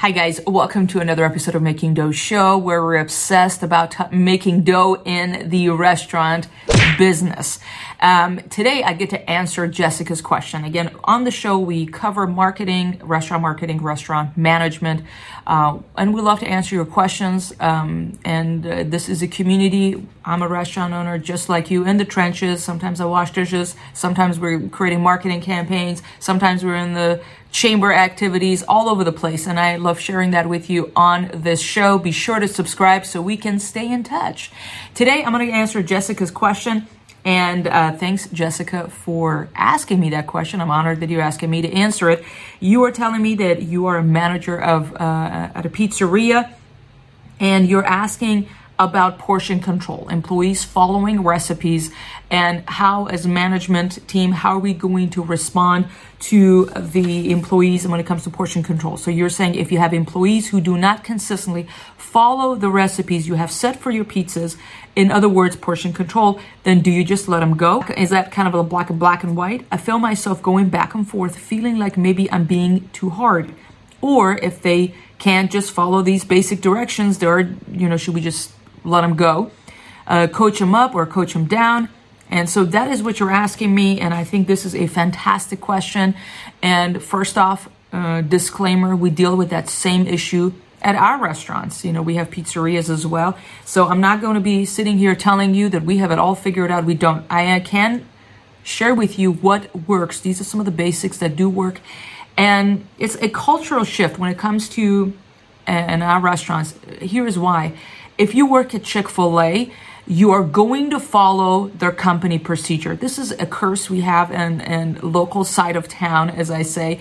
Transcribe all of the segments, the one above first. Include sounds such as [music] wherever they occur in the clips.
Hi guys, welcome to another episode of Making Dough Show where we're obsessed about making dough in the restaurant business. Um, today I get to answer Jessica's question. Again, on the show we cover marketing, restaurant marketing, restaurant management, uh, and we love to answer your questions. Um, and uh, this is a community. I'm a restaurant owner just like you in the trenches. Sometimes I wash dishes. Sometimes we're creating marketing campaigns. Sometimes we're in the chamber activities all over the place. And I love sharing that with you on this show. Be sure to subscribe so we can stay in touch. Today, I'm going to answer Jessica's question. And uh, thanks, Jessica, for asking me that question. I'm honored that you're asking me to answer it. You are telling me that you are a manager of uh, at a pizzeria, and you're asking about portion control, employees following recipes, and how, as a management team, how are we going to respond to the employees when it comes to portion control? So you're saying if you have employees who do not consistently follow the recipes you have set for your pizzas, in other words, portion control, then do you just let them go? Is that kind of a black and black and white? I feel myself going back and forth, feeling like maybe I'm being too hard. Or if they can't just follow these basic directions, there are, you know, should we just let them go, uh, coach them up or coach them down. And so that is what you're asking me. And I think this is a fantastic question. And first off, uh, disclaimer we deal with that same issue at our restaurants. You know, we have pizzerias as well. So I'm not going to be sitting here telling you that we have it all figured out. We don't. I can share with you what works. These are some of the basics that do work. And it's a cultural shift when it comes to and our restaurants. Here is why if you work at Chick fil A, you are going to follow their company procedure. This is a curse we have in, in local side of town, as I say,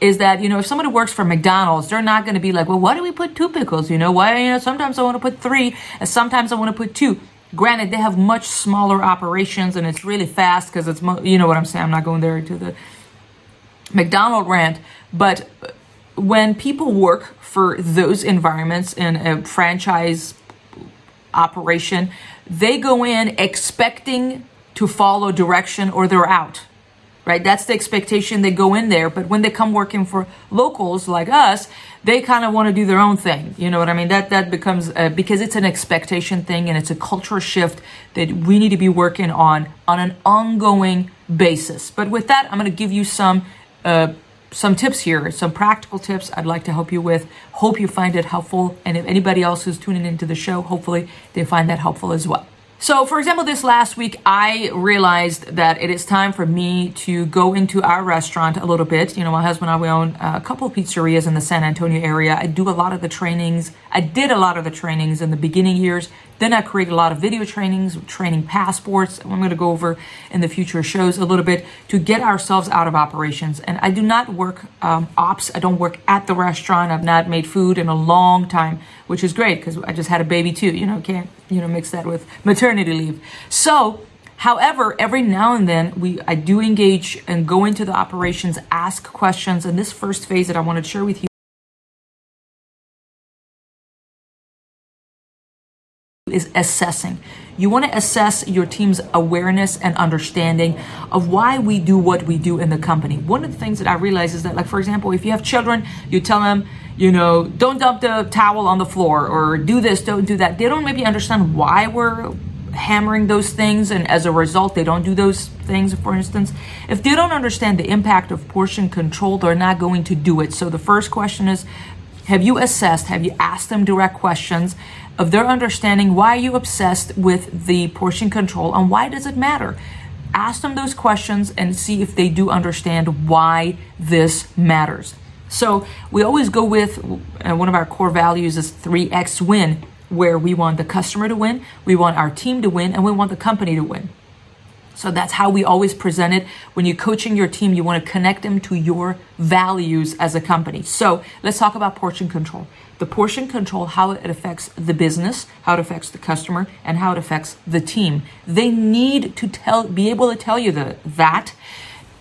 is that, you know, if somebody works for McDonald's, they're not going to be like, well, why do we put two pickles? You know, why, you know, sometimes I want to put three and sometimes I want to put two. Granted, they have much smaller operations and it's really fast because it's, mo- you know what I'm saying? I'm not going there to the McDonald rant, but when people work for those environments in a franchise operation, they go in expecting to follow direction or they're out. Right? That's the expectation they go in there. But when they come working for locals like us, they kind of want to do their own thing. You know what I mean? That that becomes uh, because it's an expectation thing and it's a cultural shift that we need to be working on on an ongoing basis. But with that, I'm going to give you some uh, some tips here, some practical tips I'd like to help you with. Hope you find it helpful. And if anybody else who's tuning into the show, hopefully they find that helpful as well. So, for example, this last week, I realized that it is time for me to go into our restaurant a little bit. You know, my husband and I, we own a couple of pizzerias in the San Antonio area. I do a lot of the trainings. I did a lot of the trainings in the beginning years. Then I created a lot of video trainings, training passports. I'm going to go over in the future shows a little bit to get ourselves out of operations. And I do not work um, ops. I don't work at the restaurant. I've not made food in a long time, which is great because I just had a baby too. You know, can't you know mix that with maternity leave. So. However, every now and then we I do engage and go into the operations, ask questions, and this first phase that I want to share with you is assessing. You want to assess your team's awareness and understanding of why we do what we do in the company. One of the things that I realize is that, like, for example, if you have children, you tell them, you know, don't dump the towel on the floor or do this, don't do that. They don't maybe understand why we're hammering those things and as a result they don't do those things for instance if they don't understand the impact of portion control they're not going to do it so the first question is have you assessed have you asked them direct questions of their understanding why are you obsessed with the portion control and why does it matter ask them those questions and see if they do understand why this matters so we always go with uh, one of our core values is 3x win where we want the customer to win, we want our team to win, and we want the company to win. So that's how we always present it. When you're coaching your team, you want to connect them to your values as a company. So let's talk about portion control. The portion control, how it affects the business, how it affects the customer, and how it affects the team. They need to tell, be able to tell you the, that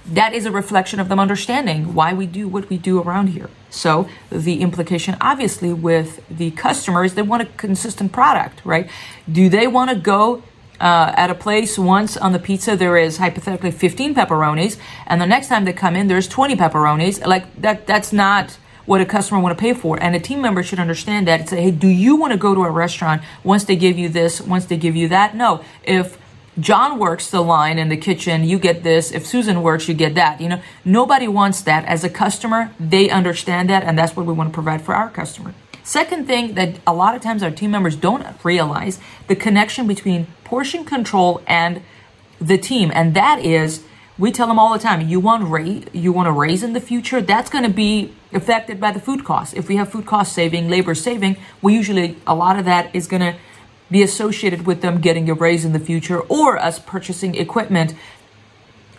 that is a reflection of them understanding why we do what we do around here. So the implication, obviously, with the customers, they want a consistent product, right? Do they want to go uh, at a place once on the pizza there is hypothetically 15 pepperonis, and the next time they come in there's 20 pepperonis? Like that, that's not what a customer want to pay for. And a team member should understand that and say, hey, do you want to go to a restaurant once they give you this, once they give you that? No. If John works the line in the kitchen, you get this. If Susan works, you get that. You know, nobody wants that. As a customer, they understand that, and that's what we want to provide for our customer. Second thing that a lot of times our team members don't realize the connection between portion control and the team, and that is we tell them all the time you want raise you want to raise in the future? That's going to be affected by the food costs if we have food cost saving labor saving we usually a lot of that is going to be associated with them getting a raise in the future or us purchasing equipment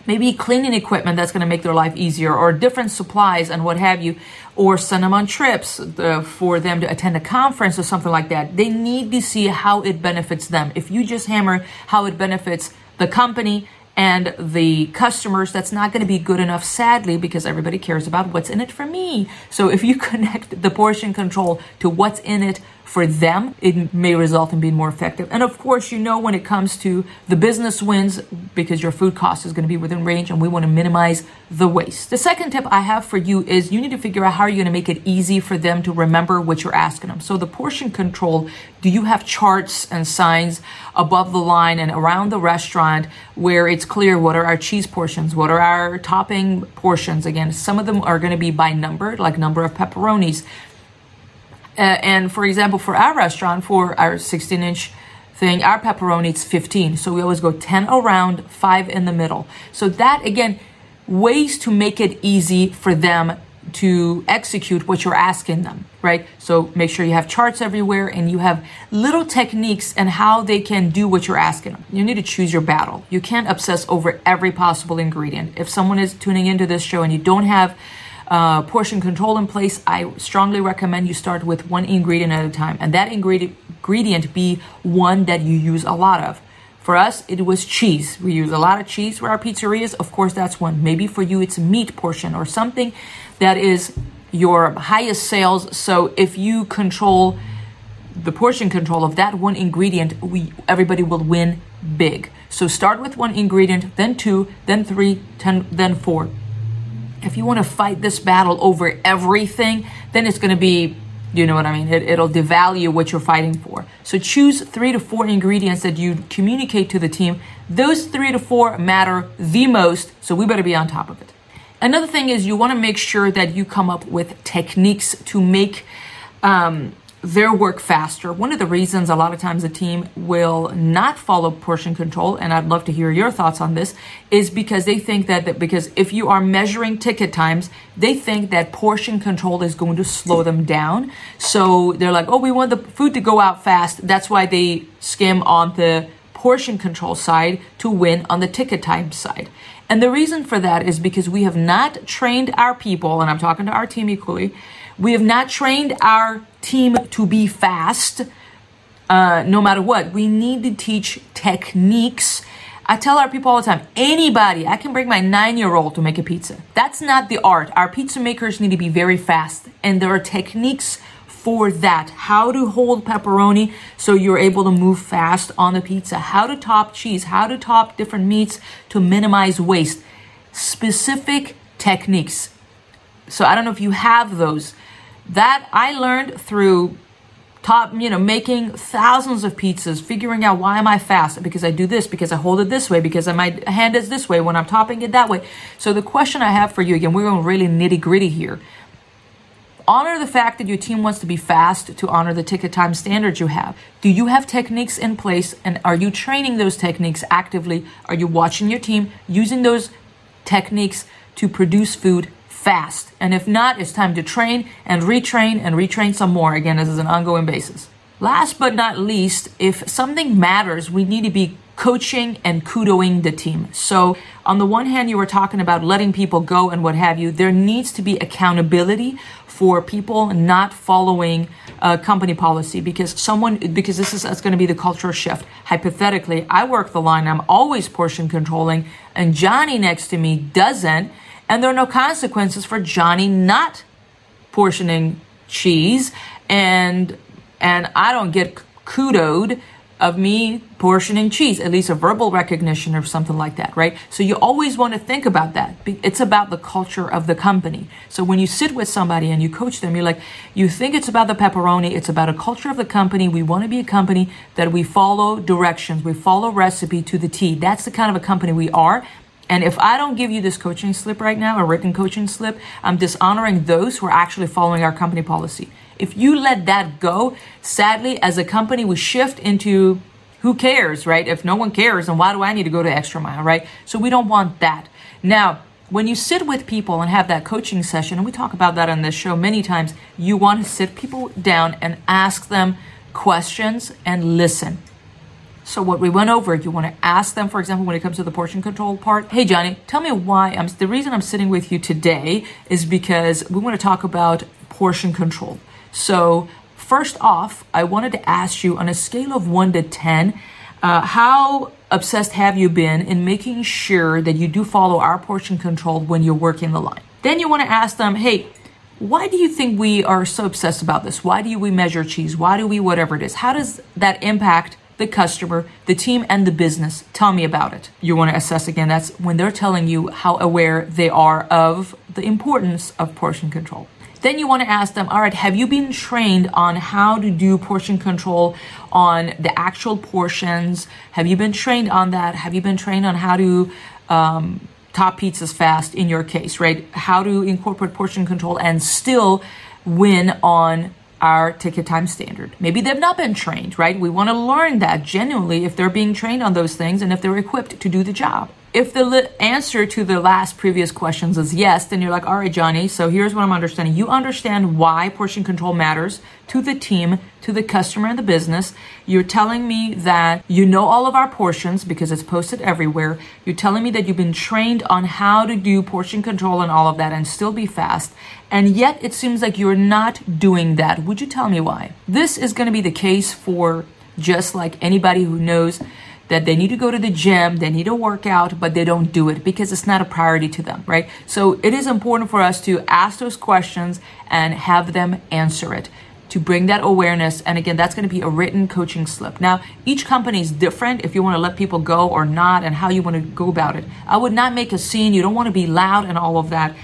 maybe cleaning equipment that's going to make their life easier or different supplies and what have you or send them on trips uh, for them to attend a conference or something like that they need to see how it benefits them if you just hammer how it benefits the company and the customers, that's not going to be good enough, sadly, because everybody cares about what's in it for me. So if you [laughs] connect the portion control to what's in it for them, it may result in being more effective. And of course, you know, when it comes to the business wins, because your food cost is going to be within range and we want to minimize the waste. The second tip I have for you is you need to figure out how are you're going to make it easy for them to remember what you're asking them. So the portion control, do you have charts and signs above the line and around the restaurant where it's clear what are our cheese portions, what are our topping portions? Again, some of them are going to be by number, like number of pepperonis uh, and for example, for our restaurant, for our 16 inch thing, our pepperoni it's 15. So we always go 10 around, five in the middle. So that again, ways to make it easy for them to execute what you're asking them, right? So make sure you have charts everywhere and you have little techniques and how they can do what you're asking them. You need to choose your battle. You can't obsess over every possible ingredient. If someone is tuning into this show and you don't have uh, portion control in place, I strongly recommend you start with one ingredient at a time, and that ingredient be one that you use a lot of. For us, it was cheese. We use a lot of cheese for our pizzerias. Of course, that's one. Maybe for you, it's a meat portion or something that is your highest sales. So if you control the portion control of that one ingredient, we everybody will win big. So start with one ingredient, then two, then three, ten, then four if you want to fight this battle over everything, then it's going to be, you know what I mean? It, it'll devalue what you're fighting for. So choose three to four ingredients that you communicate to the team. Those three to four matter the most, so we better be on top of it. Another thing is you want to make sure that you come up with techniques to make um, their work faster. One of the reasons a lot of times a team will not follow portion control, and I'd love to hear your thoughts on this, is because they think that, that because if you are measuring ticket times, they think that portion control is going to slow them down. So they're like, oh, we want the food to go out fast. That's why they skim on the portion control side to win on the ticket time side. And the reason for that is because we have not trained our people, and I'm talking to our team equally, we have not trained our team to be fast, uh, no matter what. We need to teach techniques. I tell our people all the time anybody, I can bring my nine year old to make a pizza. That's not the art. Our pizza makers need to be very fast, and there are techniques for that. How to hold pepperoni so you're able to move fast on the pizza, how to top cheese, how to top different meats to minimize waste. Specific techniques. So I don't know if you have those. That I learned through top, you know, making thousands of pizzas, figuring out why am I fast? Because I do this, because I hold it this way, because my hand is this way when I'm topping it that way. So the question I have for you again, we're going really nitty gritty here. Honor the fact that your team wants to be fast to honor the ticket time standards you have. Do you have techniques in place and are you training those techniques actively? Are you watching your team using those techniques to produce food fast. And if not, it's time to train and retrain and retrain some more. Again, this is an ongoing basis. Last but not least, if something matters, we need to be coaching and kudoing the team. So, on the one hand, you were talking about letting people go and what have you. There needs to be accountability for people not following uh, company policy because someone because this is going to be the cultural shift. Hypothetically, I work the line. I'm always portion controlling, and Johnny next to me doesn't and there are no consequences for Johnny not portioning cheese and and I don't get kudoed of me portioning cheese, at least a verbal recognition or something like that, right? So you always want to think about that. It's about the culture of the company. So when you sit with somebody and you coach them, you're like, you think it's about the pepperoni, it's about a culture of the company. We want to be a company that we follow directions, we follow recipe to the T. That's the kind of a company we are. And if I don't give you this coaching slip right now, a written coaching slip, I'm dishonoring those who are actually following our company policy. If you let that go, sadly, as a company, we shift into who cares, right? If no one cares, then why do I need to go to extra mile, right? So we don't want that. Now, when you sit with people and have that coaching session, and we talk about that on this show many times, you want to sit people down and ask them questions and listen. So what we went over, you want to ask them, for example, when it comes to the portion control part, hey Johnny, tell me why I'm the reason I'm sitting with you today is because we want to talk about portion control. So first off, I wanted to ask you on a scale of one to ten, uh, how obsessed have you been in making sure that you do follow our portion control when you're working the line? Then you want to ask them, hey, why do you think we are so obsessed about this? Why do we measure cheese? Why do we whatever it is? How does that impact the customer, the team, and the business. Tell me about it. You want to assess again. That's when they're telling you how aware they are of the importance of portion control. Then you want to ask them, all right, have you been trained on how to do portion control on the actual portions? Have you been trained on that? Have you been trained on how to um, top pizzas fast in your case, right? How to incorporate portion control and still win on our ticket time standard. Maybe they've not been trained, right? We want to learn that genuinely if they're being trained on those things and if they're equipped to do the job. If the li- answer to the last previous questions is yes, then you're like, all right, Johnny, so here's what I'm understanding. You understand why portion control matters to the team, to the customer, and the business. You're telling me that you know all of our portions because it's posted everywhere. You're telling me that you've been trained on how to do portion control and all of that and still be fast. And yet it seems like you're not doing that. Would you tell me why? This is going to be the case for just like anybody who knows that they need to go to the gym, they need to work out, but they don't do it because it's not a priority to them, right? So it is important for us to ask those questions and have them answer it to bring that awareness. And again, that's going to be a written coaching slip. Now, each company is different if you want to let people go or not and how you want to go about it. I would not make a scene. You don't want to be loud and all of that.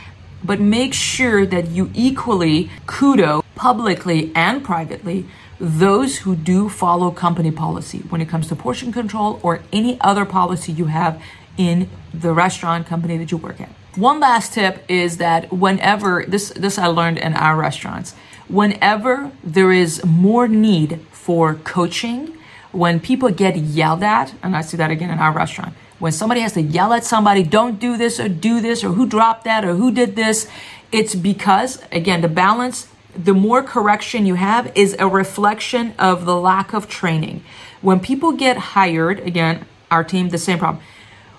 But make sure that you equally kudo publicly and privately those who do follow company policy when it comes to portion control or any other policy you have in the restaurant company that you work at. One last tip is that whenever this this I learned in our restaurants, whenever there is more need for coaching, when people get yelled at, and I see that again in our restaurant, when somebody has to yell at somebody, don't do this or do this or who dropped that or who did this, it's because again the balance the more correction you have is a reflection of the lack of training. When people get hired, again, our team, the same problem.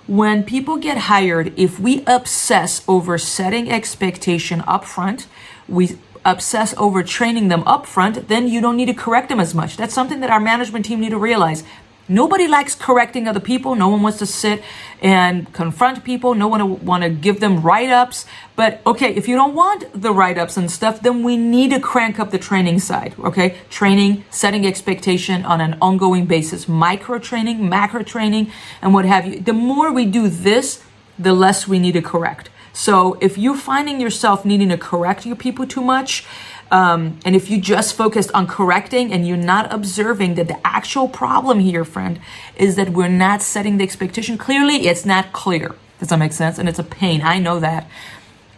When people get hired, if we obsess over setting expectation up front, we obsess over training them up front, then you don't need to correct them as much. That's something that our management team need to realize. Nobody likes correcting other people. No one wants to sit and confront people. No one want to give them write-ups. But okay, if you don't want the write-ups and stuff, then we need to crank up the training side. Okay, training, setting expectation on an ongoing basis, micro training, macro training, and what have you. The more we do this, the less we need to correct. So if you're finding yourself needing to correct your people too much, um, and if you just focused on correcting and you're not observing that the actual problem here, friend, is that we're not setting the expectation clearly, it's not clear. Does that make sense? And it's a pain. I know that.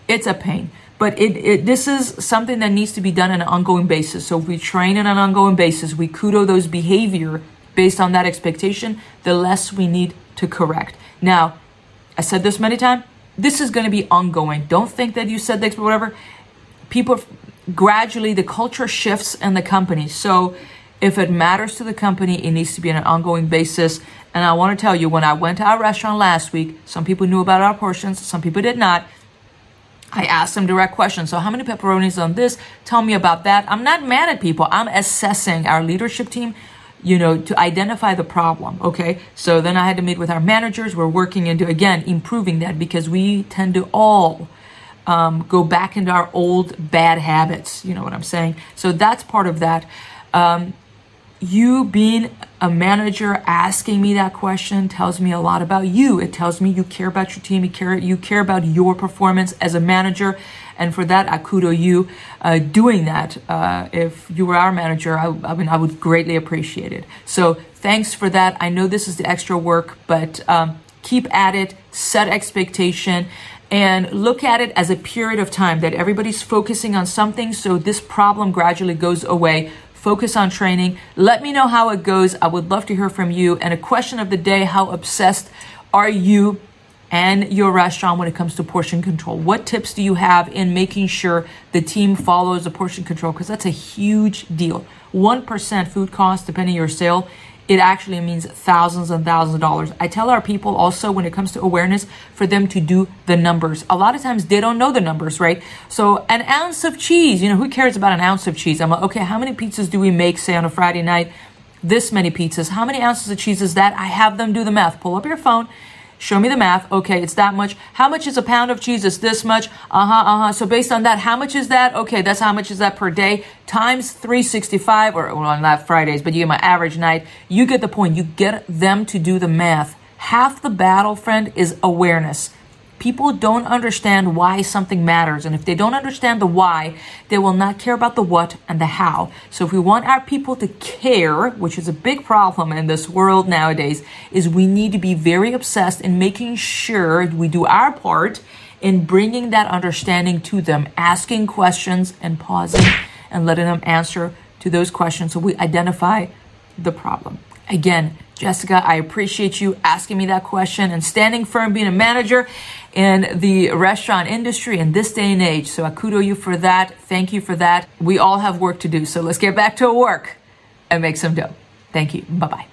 It's a pain. But it, it this is something that needs to be done on an ongoing basis. So if we train on an ongoing basis, we kudo those behavior based on that expectation, the less we need to correct. Now, I said this many times. This is going to be ongoing. Don't think that you said this, whatever. People gradually the culture shifts in the company. So if it matters to the company, it needs to be on an ongoing basis. And I want to tell you, when I went to our restaurant last week, some people knew about our portions, some people did not. I asked them direct questions. So, how many pepperonis on this? Tell me about that. I'm not mad at people. I'm assessing our leadership team, you know, to identify the problem. Okay. So then I had to meet with our managers. We're working into, again, improving that because we tend to all um, go back into our old bad habits. You know what I'm saying? So that's part of that. Um, you being a manager asking me that question tells me a lot about you. It tells me you care about your team, you care, you care about your performance as a manager. And for that, I kudo you uh, doing that. Uh, if you were our manager, I, I, mean, I would greatly appreciate it. So thanks for that. I know this is the extra work, but um, keep at it, set expectation, and look at it as a period of time that everybody's focusing on something so this problem gradually goes away focus on training. Let me know how it goes. I would love to hear from you. And a question of the day How obsessed are you and your restaurant when it comes to portion control? What tips do you have in making sure the team follows the portion control? Because that's a huge deal. 1% food cost, depending on your sale, it actually means thousands and thousands of dollars. I tell our people also when it comes to awareness for them to do the numbers. A lot of times they don't know the numbers, right? So an ounce of cheese, you know, who cares about an ounce of cheese? I'm like, okay, how many pizzas do we make, say, on a Friday night? This many pizzas. How many ounces of cheese is that? I have them do the math. Pull up your phone Show me the math. Okay, it's that much. How much is a pound of cheese? It's this much. Uh huh, uh huh. So based on that, how much is that? Okay, that's how much is that per day times 365 or well, not Fridays, but you get my average night. You get the point. You get them to do the math. Half the battle, friend, is awareness people don't understand why something matters. And if they don't understand the why, they will not care about the what and the how. So if we want our people to care, which is a big problem in this world nowadays, is we need to be very obsessed in making sure we do our part in bringing that understanding to them, asking questions and pausing and letting them answer to those questions so we identify the problem. Again, Jessica, I appreciate you asking me that question and standing firm being a manager in the restaurant industry in this day and age. So I kudo you for that. Thank you for that. We all have work to do. So let's get back to work and make some dough. Thank you. Bye bye.